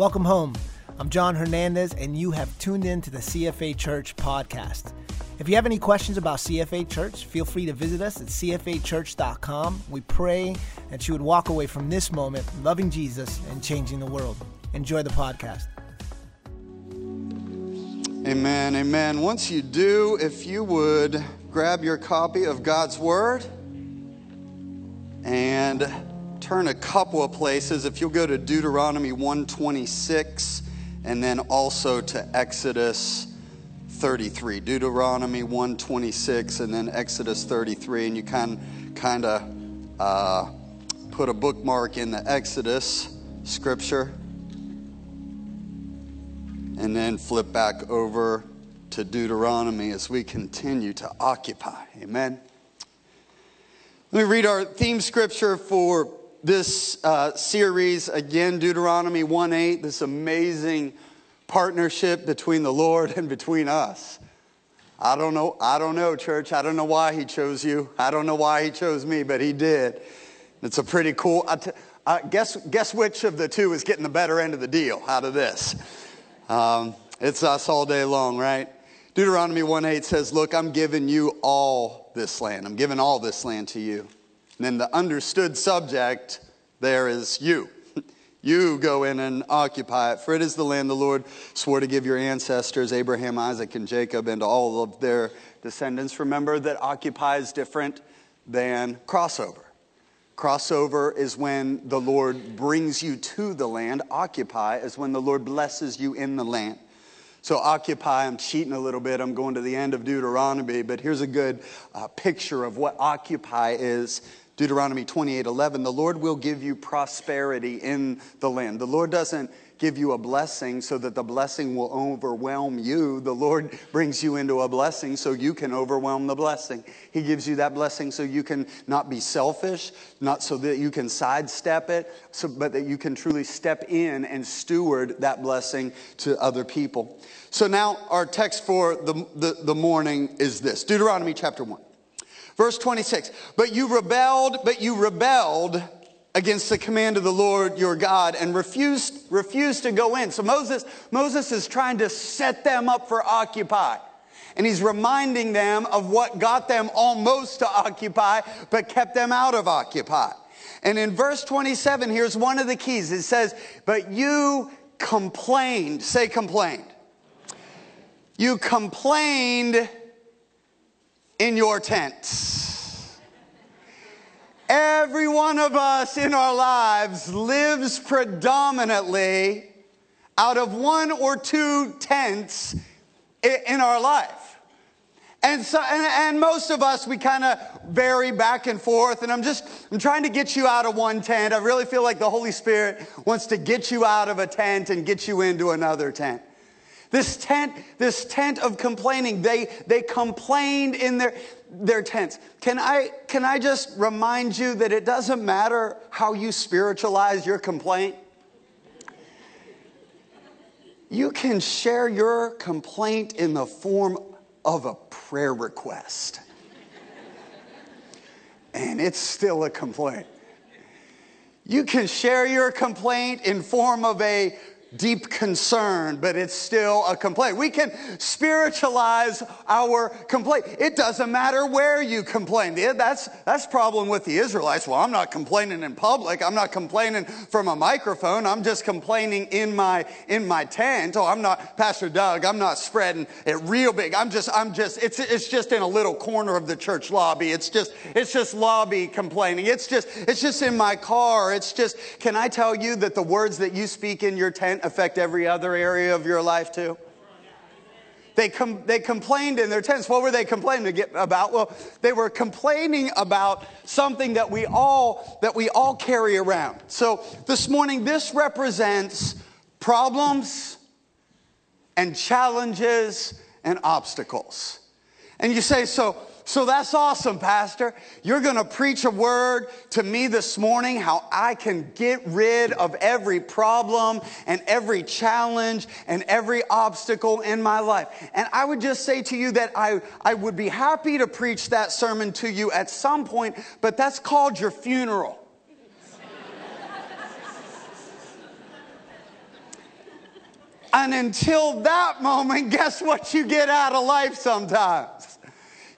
Welcome home. I'm John Hernandez, and you have tuned in to the CFA Church podcast. If you have any questions about CFA Church, feel free to visit us at cfachurch.com. We pray that you would walk away from this moment loving Jesus and changing the world. Enjoy the podcast. Amen, amen. Once you do, if you would grab your copy of God's Word and turn a couple of places. If you'll go to Deuteronomy 126 and then also to Exodus 33. Deuteronomy 126 and then Exodus 33. And you can kind of uh, put a bookmark in the Exodus scripture and then flip back over to Deuteronomy as we continue to occupy. Amen. Let me read our theme scripture for this uh, series again, Deuteronomy 1 8, this amazing partnership between the Lord and between us. I don't know, I don't know, church. I don't know why he chose you. I don't know why he chose me, but he did. It's a pretty cool. uh, guess, guess which of the two is getting the better end of the deal out of this? Um, it's us all day long, right? Deuteronomy 1 8 says, Look, I'm giving you all this land. I'm giving all this land to you. And then the understood subject there is you. You go in and occupy it, for it is the land the Lord swore to give your ancestors, Abraham, Isaac, and Jacob, and all of their descendants. Remember that occupy is different than crossover. Crossover is when the Lord brings you to the land. Occupy is when the Lord blesses you in the land. So, occupy, I'm cheating a little bit. I'm going to the end of Deuteronomy, but here's a good uh, picture of what occupy is. Deuteronomy 28 11, the Lord will give you prosperity in the land. The Lord doesn't give you a blessing so that the blessing will overwhelm you. The Lord brings you into a blessing so you can overwhelm the blessing. He gives you that blessing so you can not be selfish, not so that you can sidestep it, so, but that you can truly step in and steward that blessing to other people. So now our text for the, the, the morning is this Deuteronomy chapter 1. Verse 26. But you rebelled, but you rebelled against the command of the Lord your God and refused, refused to go in. So Moses, Moses is trying to set them up for occupy. And he's reminding them of what got them almost to occupy, but kept them out of occupy. And in verse 27, here's one of the keys. It says, But you complained. Say complained. You complained in your tents. Every one of us in our lives lives predominantly out of one or two tents in our life. And so, and, and most of us, we kind of vary back and forth. And I'm just, I'm trying to get you out of one tent. I really feel like the Holy Spirit wants to get you out of a tent and get you into another tent. This tent, this tent of complaining, they, they complained in their, their tents. Can I, can I just remind you that it doesn't matter how you spiritualize your complaint? You can share your complaint in the form of a prayer request. and it's still a complaint. You can share your complaint in form of a deep concern, but it's still a complaint. We can spiritualize our complaint. It doesn't matter where you complain. That's, that's problem with the Israelites. Well, I'm not complaining in public. I'm not complaining from a microphone. I'm just complaining in my, in my tent. Oh, I'm not, Pastor Doug, I'm not spreading it real big. I'm just, I'm just, it's, it's just in a little corner of the church lobby. It's just, it's just lobby complaining. It's just, it's just in my car. It's just, can I tell you that the words that you speak in your tent affect every other area of your life too? They, com- they complained in their tents. What were they complaining about? Well, they were complaining about something that we all that we all carry around. So this morning, this represents problems and challenges and obstacles. And you say, so so that's awesome, Pastor. You're going to preach a word to me this morning how I can get rid of every problem and every challenge and every obstacle in my life. And I would just say to you that I, I would be happy to preach that sermon to you at some point, but that's called your funeral. And until that moment, guess what you get out of life sometimes?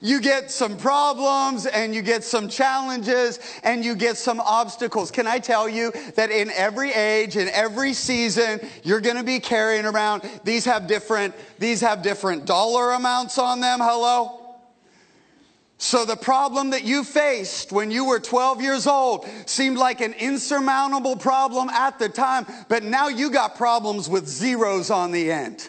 You get some problems and you get some challenges and you get some obstacles. Can I tell you that in every age, in every season, you're going to be carrying around, these have different, these have different dollar amounts on them. Hello? So the problem that you faced when you were 12 years old seemed like an insurmountable problem at the time, but now you got problems with zeros on the end.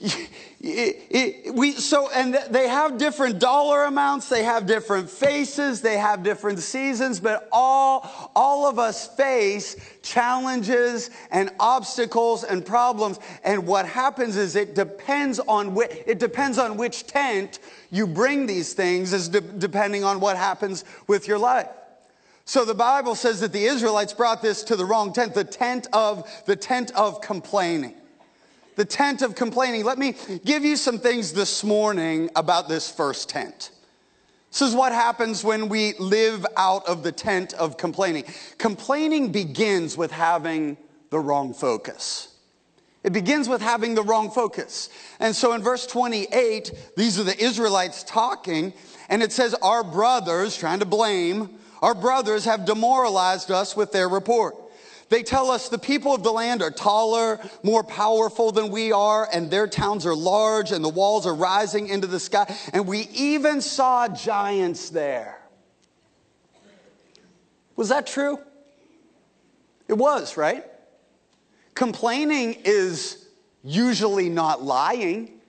It, it, we, so, and they have different dollar amounts, they have different faces, they have different seasons, but all, all of us face challenges and obstacles and problems. And what happens is it depends on which, it depends on which tent you bring these things, is de- depending on what happens with your life. So the Bible says that the Israelites brought this to the wrong tent, the tent of, the tent of complaining the tent of complaining. Let me give you some things this morning about this first tent. This is what happens when we live out of the tent of complaining. Complaining begins with having the wrong focus. It begins with having the wrong focus. And so in verse 28, these are the Israelites talking, and it says, Our brothers, trying to blame, our brothers have demoralized us with their report. They tell us the people of the land are taller, more powerful than we are, and their towns are large, and the walls are rising into the sky. And we even saw giants there. Was that true? It was, right? Complaining is usually not lying.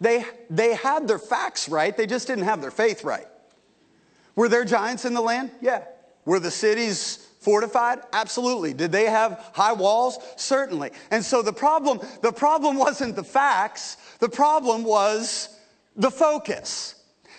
They, they had their facts right, they just didn't have their faith right. Were there giants in the land? Yeah. Were the cities Fortified? Absolutely. Did they have high walls? Certainly. And so the problem, the problem wasn't the facts, the problem was the focus.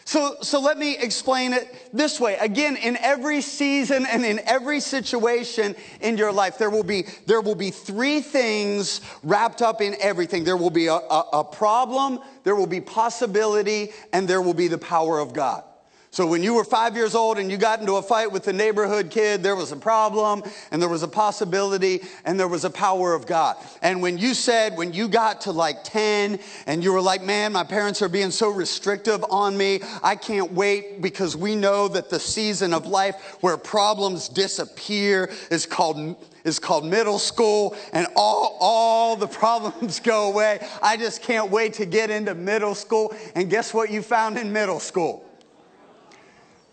So, so let me explain it this way. Again, in every season and in every situation in your life, there will be, there will be three things wrapped up in everything. There will be a, a, a problem, there will be possibility, and there will be the power of God. So when you were five years old and you got into a fight with the neighborhood kid, there was a problem and there was a possibility and there was a power of God. And when you said, when you got to like 10 and you were like, man, my parents are being so restrictive on me. I can't wait because we know that the season of life where problems disappear is called is called middle school and all, all the problems go away. I just can't wait to get into middle school. And guess what you found in middle school?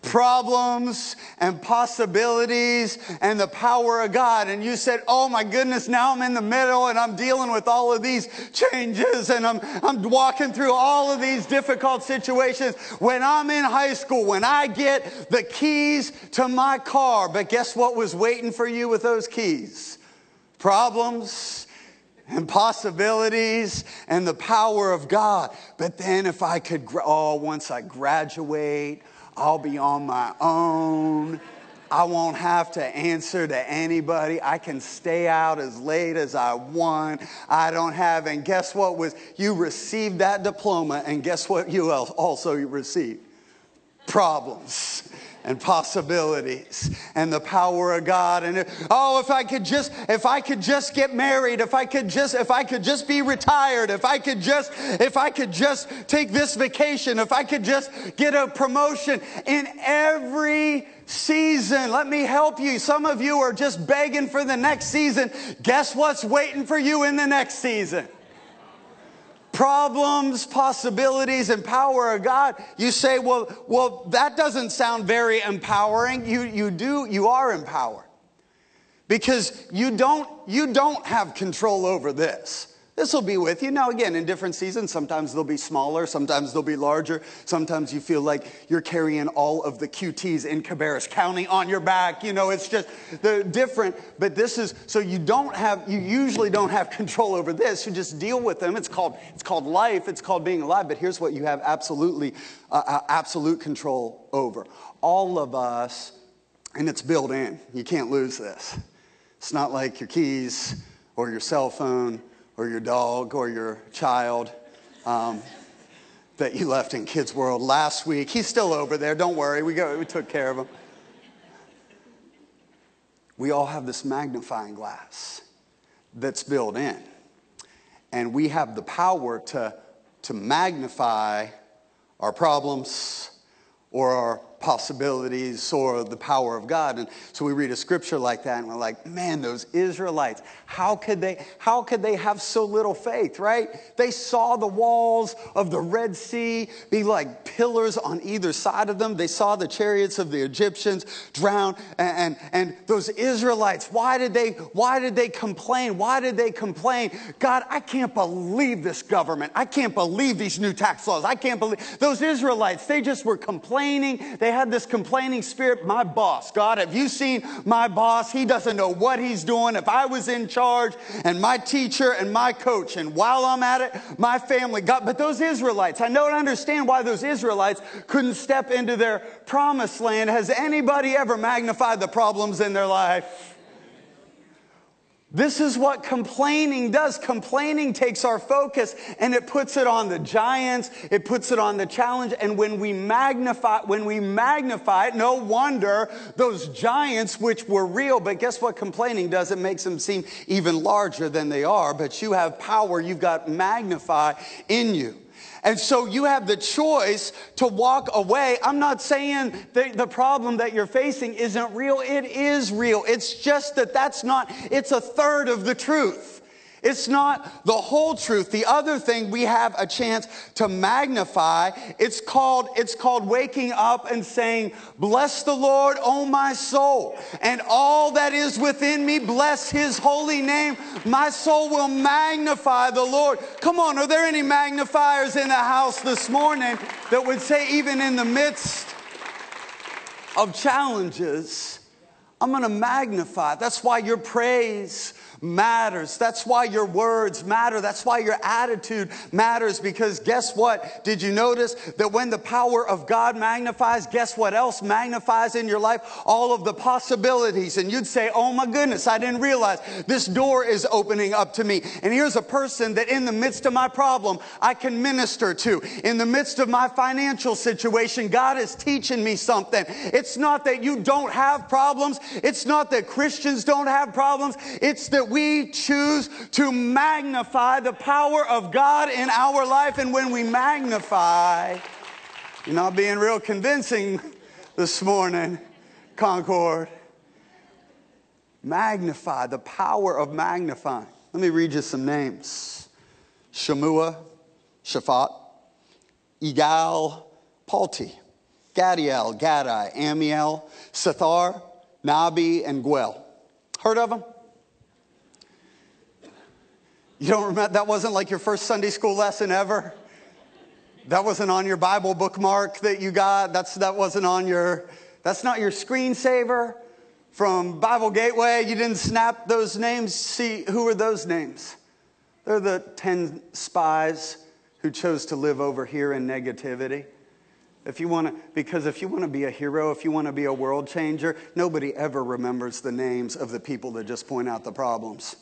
Problems and possibilities and the power of God. And you said, Oh my goodness, now I'm in the middle and I'm dealing with all of these changes and I'm, I'm walking through all of these difficult situations. When I'm in high school, when I get the keys to my car, but guess what was waiting for you with those keys? Problems and possibilities and the power of God. But then if I could, oh, once I graduate, I'll be on my own. I won't have to answer to anybody. I can stay out as late as I want. I don't have, and guess what was, you received that diploma, and guess what you also received? Problems and possibilities and the power of God. And oh, if I could just, if I could just get married, if I could just, if I could just be retired, if I could just, if I could just take this vacation, if I could just get a promotion in every season. Let me help you. Some of you are just begging for the next season. Guess what's waiting for you in the next season? Problems, possibilities, and power of God, you say, well, well, that doesn't sound very empowering. You, you do, you are empowered. Because you don't, you don't have control over this. This will be with you. Now, again, in different seasons, sometimes they'll be smaller, sometimes they'll be larger. Sometimes you feel like you're carrying all of the QTs in Cabarrus County on your back. You know, it's just the different. But this is so you don't have, you usually don't have control over this. You just deal with them. It's called, it's called life. It's called being alive. But here's what you have absolutely, uh, uh absolute control over. All of us, and it's built in. You can't lose this. It's not like your keys or your cell phone or your dog or your child um, that you left in Kids World last week. He's still over there. Don't worry. We, go, we took care of him. We all have this magnifying glass that's built in. and we have the power to, to magnify our problems or our possibilities or the power of God. And so we read a scripture like that and we're like, man, those Israelites, how could they how could they have so little faith, right? They saw the walls of the Red Sea be like pillars on either side of them. They saw the chariots of the Egyptians drown and and, and those Israelites, why did they why did they complain? Why did they complain? God, I can't believe this government. I can't believe these new tax laws. I can't believe those Israelites, they just were complaining. They they had this complaining spirit. My boss, God, have you seen my boss? He doesn't know what he's doing. If I was in charge and my teacher and my coach, and while I'm at it, my family, God, but those Israelites, I don't understand why those Israelites couldn't step into their promised land. Has anybody ever magnified the problems in their life? This is what complaining does. Complaining takes our focus and it puts it on the giants, it puts it on the challenge. And when we magnify, when we magnify it, no wonder those giants, which were real, but guess what complaining does? It makes them seem even larger than they are. But you have power, you've got magnify in you. And so you have the choice to walk away. I'm not saying the problem that you're facing isn't real. It is real. It's just that that's not, it's a third of the truth. It's not the whole truth. The other thing we have a chance to magnify, it's called, it's called waking up and saying, Bless the Lord, O my soul, and all that is within me, bless his holy name. My soul will magnify the Lord. Come on, are there any magnifiers in the house this morning that would say, even in the midst of challenges, I'm gonna magnify? That's why your praise matters. That's why your words matter. That's why your attitude matters because guess what? Did you notice that when the power of God magnifies, guess what else magnifies in your life? All of the possibilities. And you'd say, oh my goodness, I didn't realize this door is opening up to me. And here's a person that in the midst of my problem, I can minister to. In the midst of my financial situation, God is teaching me something. It's not that you don't have problems. It's not that Christians don't have problems. It's that we choose to magnify the power of God in our life. And when we magnify, you're not being real convincing this morning, Concord. Magnify, the power of magnifying. Let me read you some names Shammua, Shaphat, Igal, Palti, Gaddiel, Gaddi, Ammiel, Sethur, Nahbi, and Geuel. Heard of them? You don't remember, that wasn't like your first Sunday school lesson ever? That wasn't on your Bible bookmark that you got? That's, that wasn't on your, that's not your screensaver from Bible Gateway? You didn't snap those names? See, who are those names? They're the 10 spies who chose to live over here in negativity. If you want to, because if you want to be a hero, if you want to be a world changer, nobody ever remembers the names of the people that just point out the problems.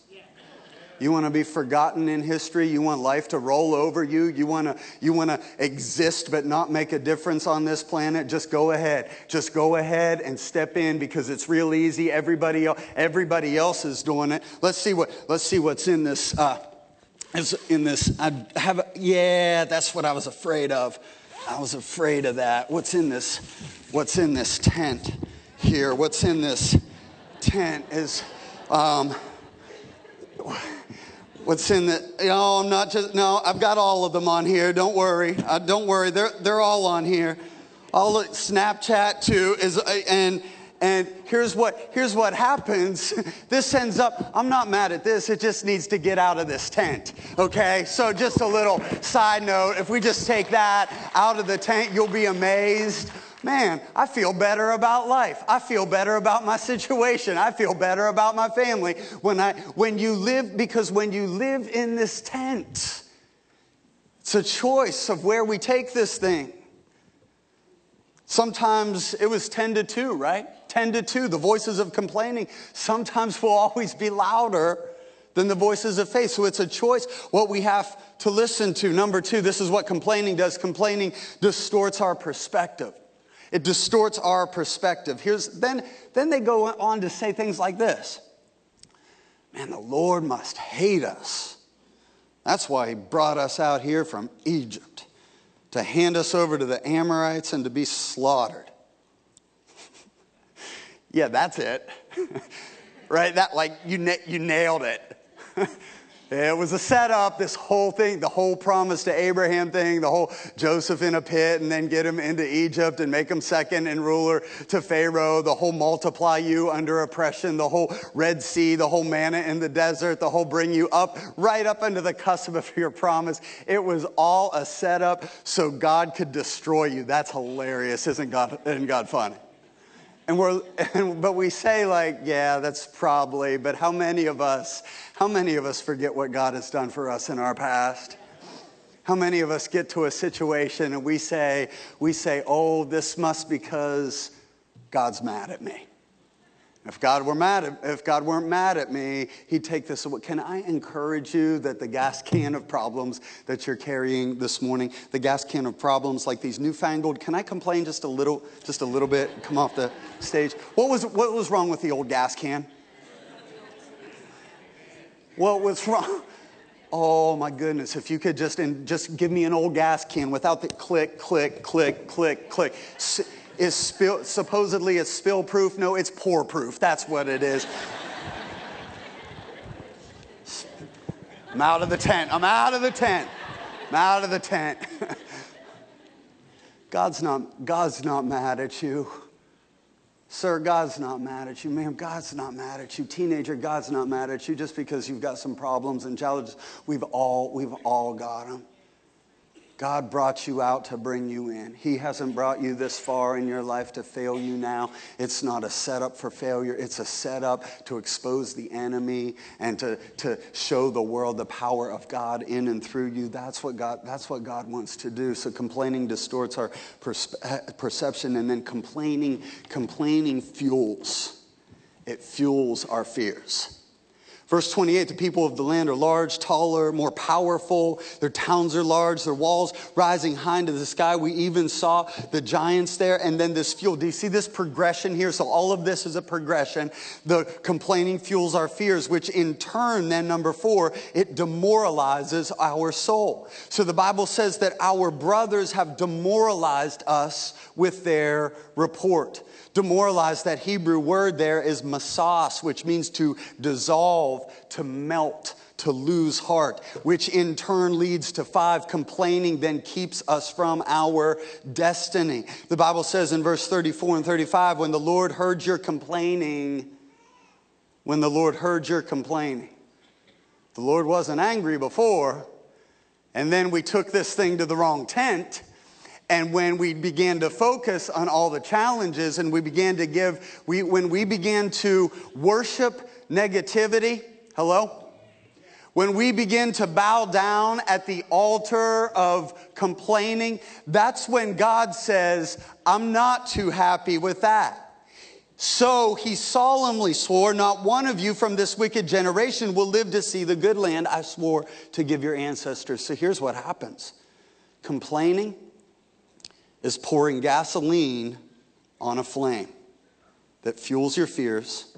You want to be forgotten in history. You want life to roll over you. You want to, you want to exist but not make a difference on this planet. Just go ahead. Just go ahead and step in because it's real easy. Everybody, everybody else is doing it. Let's see what, let's see what's in this, uh, in this. I have, yeah, that's what I was afraid of. I was afraid of that. What's in this? What's in this tent here? What's in this tent is, um, what's in that you know i'm not just no i've got all of them on here. Don't worry. Uh, don't worry. They're, they're all on here. All of snapchat too is uh, and and here's what here's what happens. This ends up i'm not mad at this. It just needs to get out of this tent okay? So just a little side note. If we just take that out of the tent you'll be amazed man, I feel better about life. I feel better about my situation. I feel better about my family when I when you live because when you live in this tent, it's a choice of where we take this thing. Sometimes it was 10 to 2, right? 10 to 2. The voices of complaining sometimes will always be louder than the voices of faith. So it's a choice what we have to listen to. Number two, this is what complaining does. Complaining distorts our perspective. It distorts our perspective. Here's, then, then they go on to say things like this Man, the Lord must hate us That's why he brought us out here from Egypt to hand us over to the Amorites and to be slaughtered. yeah, that's it. right? That like you you nailed it. It was a setup, this whole thing, the whole promise to Abraham thing, the whole Joseph in a pit and then get him into Egypt and make him second and ruler to Pharaoh, the whole multiply you under oppression, the whole Red Sea, the whole manna in the desert, the whole bring you up, right up under the cusp of your promise. It was all a setup so God could destroy you. That's hilarious. Isn't God, isn't God funny? And we're, and, but we say like, yeah, that's probably, but how many of us, how many of us forget what God has done for us in our past? How many of us get to a situation and we say, we say, oh, this must because God's mad at me. If God were mad at, if God weren't mad at me, He'd take this away. Can I encourage you that the gas can of problems that you're carrying this morning, the gas can of problems like these newfangled, can I complain just a little, just a little bit? Come off the stage. What was, what was wrong with the old gas can? What was wrong? Oh my goodness, if you could just, and just give me an old gas can without the click, click, click, click, click is spill, supposedly it's spill proof. No, it's pour proof. That's what it is. I'm out of the tent. I'm out of the tent. I'm out of the tent. God's not, God's not mad at you. Sir, God's not mad at you. Ma'am, God's not mad at you. Teenager, God's not mad at you just because you've got some problems and challenges. We've all, we've all got them. God brought you out to bring you in. He hasn't brought you this far in your life to fail you now. It's not a setup for failure, it's a setup to expose the enemy and to, to show the world the power of God in and through you. That's what God, that's what God wants to do. So complaining distorts our uh, perception, and then complaining, complaining fuels. It fuels our fears. Verse 28 the people of the land are large, taller, more powerful. Their towns are large, their walls rising high into the sky. We even saw the giants there, and then this fuel. Do you see this progression here? So, all of this is a progression. The complaining fuels our fears, which in turn, then, number four, it demoralizes our soul. So, the Bible says that our brothers have demoralized us with their report. Demoralized, that Hebrew word there is masas, which means to dissolve, to melt, to lose heart, which in turn leads to five. Complaining then keeps us from our destiny. The Bible says in verse 34 and 35 when the Lord heard your complaining, when the Lord heard your complaining, the Lord wasn't angry before, and then we took this thing to the wrong tent and when we began to focus on all the challenges and we began to give, we, when we began to worship negativity, hello? When we begin to bow down at the altar of complaining, that's when God says, I'm not too happy with that. So he solemnly swore, Not one of you from this wicked generation will live to see the good land I swore to give your ancestors. So here's what happens complaining is pouring gasoline on a flame that fuels your fears,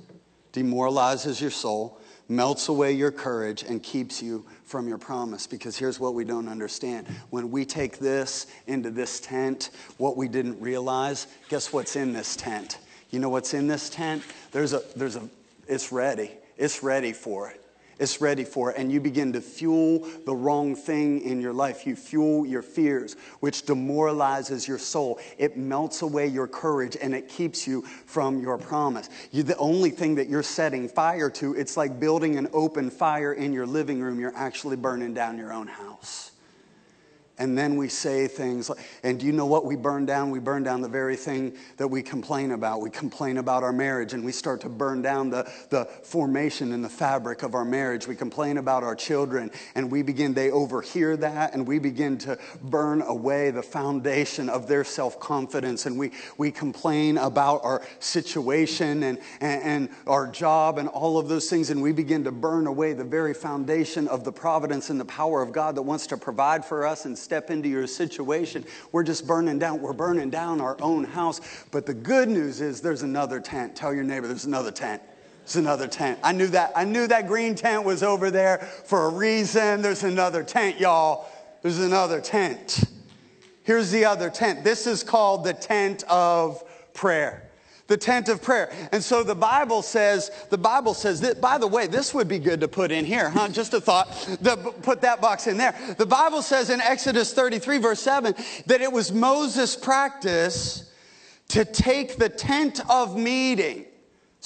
demoralizes your soul, melts away your courage, and keeps you from your promise. Because here's what we don't understand. When we take this into this tent, what we didn't realize, guess what's in this tent? You know what's in this tent? There's a, there's a, it's ready. It's ready for it is ready for and you begin to fuel the wrong thing in your life. You fuel your fears, which demoralizes your soul. It melts away your courage and it keeps you from your promise. You, the only thing that you're setting fire to, it's like building an open fire in your living room. You're actually burning down your own house. And then we say things like, and do you know what we burn down? We burn down the very thing that we complain about. We complain about our marriage and we start to burn down the, the formation and the fabric of our marriage. We complain about our children and we begin, they overhear that and we begin to burn away the foundation of their self confidence. And we, we complain about our situation and, and, and our job and all of those things. And we begin to burn away the very foundation of the providence and the power of God that wants to provide for us and step into your situation. We're just burning down. We're burning down our own house. But the good news is there's another tent. Tell your neighbor there's another tent. There's another tent. I knew that. I knew that green tent was over there for a reason. There's another tent, y'all. There's another tent. Here's the other tent. This is called the tent of prayer the tent of prayer. And so the Bible says, the Bible says that, by the way, this would be good to put in here, huh? Just a thought, the, put that box in there. The Bible says in Exodus 33, verse 7, that it was Moses' practice to take the tent of meeting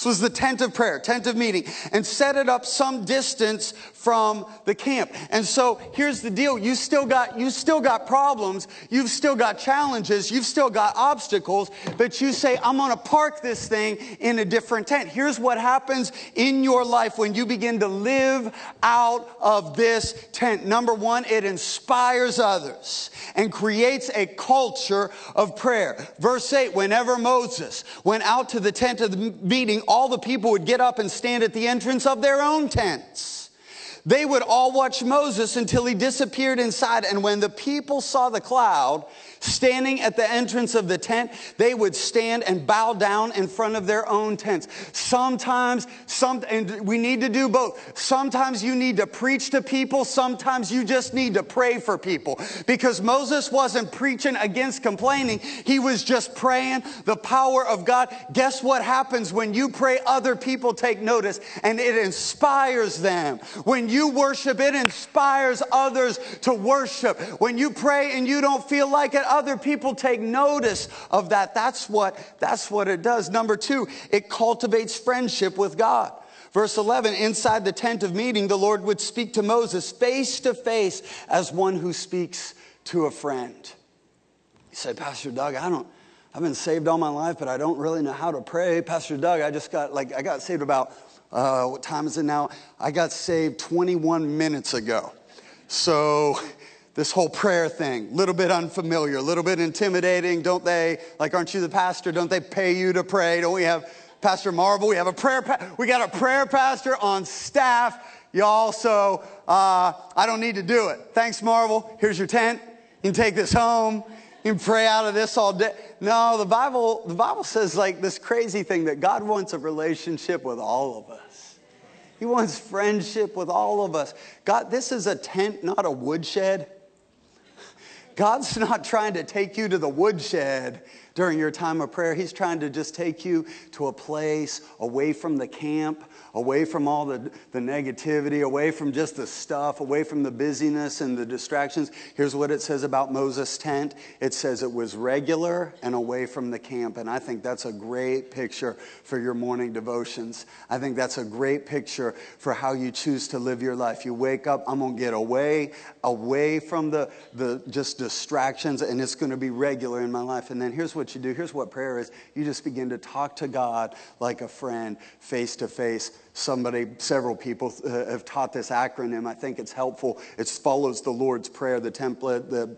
this was the tent of prayer, tent of meeting, and set it up some distance from the camp. And so here's the deal. You still got, you still got problems. You've still got challenges. You've still got obstacles, but you say, I'm going to park this thing in a different tent. Here's what happens in your life when you begin to live out of this tent. Number one, it inspires others and creates a culture of prayer. Verse eight, whenever Moses went out to the tent of the meeting, all the people would get up and stand at the entrance of their own tents. They would all watch Moses until he disappeared inside. And when the people saw the cloud, standing at the entrance of the tent, they would stand and bow down in front of their own tents. Sometimes, some, and we need to do both. Sometimes you need to preach to people. Sometimes you just need to pray for people. Because Moses wasn't preaching against complaining. He was just praying the power of God. Guess what happens when you pray? Other people take notice and it inspires them. When you worship, it inspires others to worship. When you pray and you don't feel like it, other people take notice of that. That's what, that's what it does. Number two, it cultivates friendship with God. Verse 11, inside the tent of meeting, the Lord would speak to Moses face to face as one who speaks to a friend. You say, Pastor Doug, I don't, I've been saved all my life, but I don't really know how to pray. Pastor Doug, I just got, like, I got saved about, uh, what time is it now? I got saved 21 minutes ago. So, this whole prayer thing, a little bit unfamiliar, a little bit intimidating, don't they? Like, aren't you the pastor? Don't they pay you to pray? Don't we have Pastor Marvel? We have a prayer, pa- we got a prayer pastor on staff, y'all. So uh, I don't need to do it. Thanks, Marvel. Here's your tent. You can take this home. You can pray out of this all day. No, the Bible, the Bible says like this crazy thing that God wants a relationship with all of us. He wants friendship with all of us. God, this is a tent, not a woodshed. God's not trying to take you to the woodshed during your time of prayer. He's trying to just take you to a place away from the camp, away from all the, the negativity, away from just the stuff, away from the busyness and the distractions. Here's what it says about Moses' tent it says it was regular and away from the camp. And I think that's a great picture for your morning devotions. I think that's a great picture for how you choose to live your life. You wake up, I'm going to get away, away from the, the just distractions, and it's going to be regular in my life. And then here's what you do here's what prayer is you just begin to talk to God like a friend, face to face somebody, several people uh, have taught this acronym. I think it's helpful. It follows the Lord's Prayer, the template, the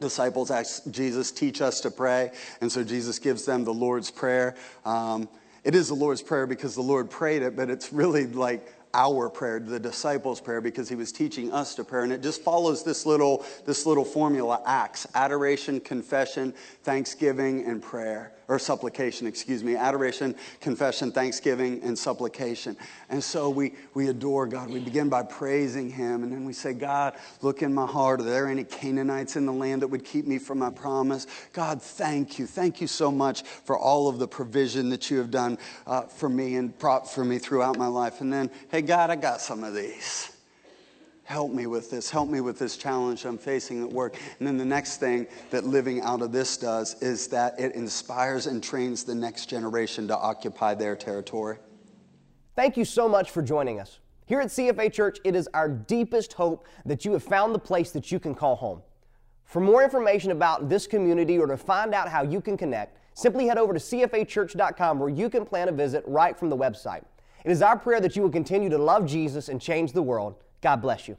disciples ask Jesus, teach us to pray. And so Jesus gives them the Lord's Prayer. Um, it is the Lord's Prayer because the Lord prayed it, but it's really like our prayer, the disciples' prayer, because he was teaching us to pray. And it just follows this little, this little formula acts adoration, confession, thanksgiving, and prayer or supplication, excuse me, adoration, confession, thanksgiving, and supplication. And so we, we adore God. We begin by praising Him, and then we say, God, look in my heart. Are there any Canaanites in the land that would keep me from my promise? God, thank you. Thank you so much for all of the provision that you have done uh, for me and brought for me throughout my life. And then, hey, God, I got some of these help me with this, help me with this challenge I'm facing at work. And then the next thing that living out of this does is that it inspires and trains the next generation to occupy their territory. Thank you so much for joining us. Here at CFA Church, it is our deepest hope that you have found the place that you can call home. For more information about this community or to find out how you can connect, simply head over to cfachurch.com where you can plan a visit right from the website. It is our prayer that you will continue to love Jesus and change the world God bless you.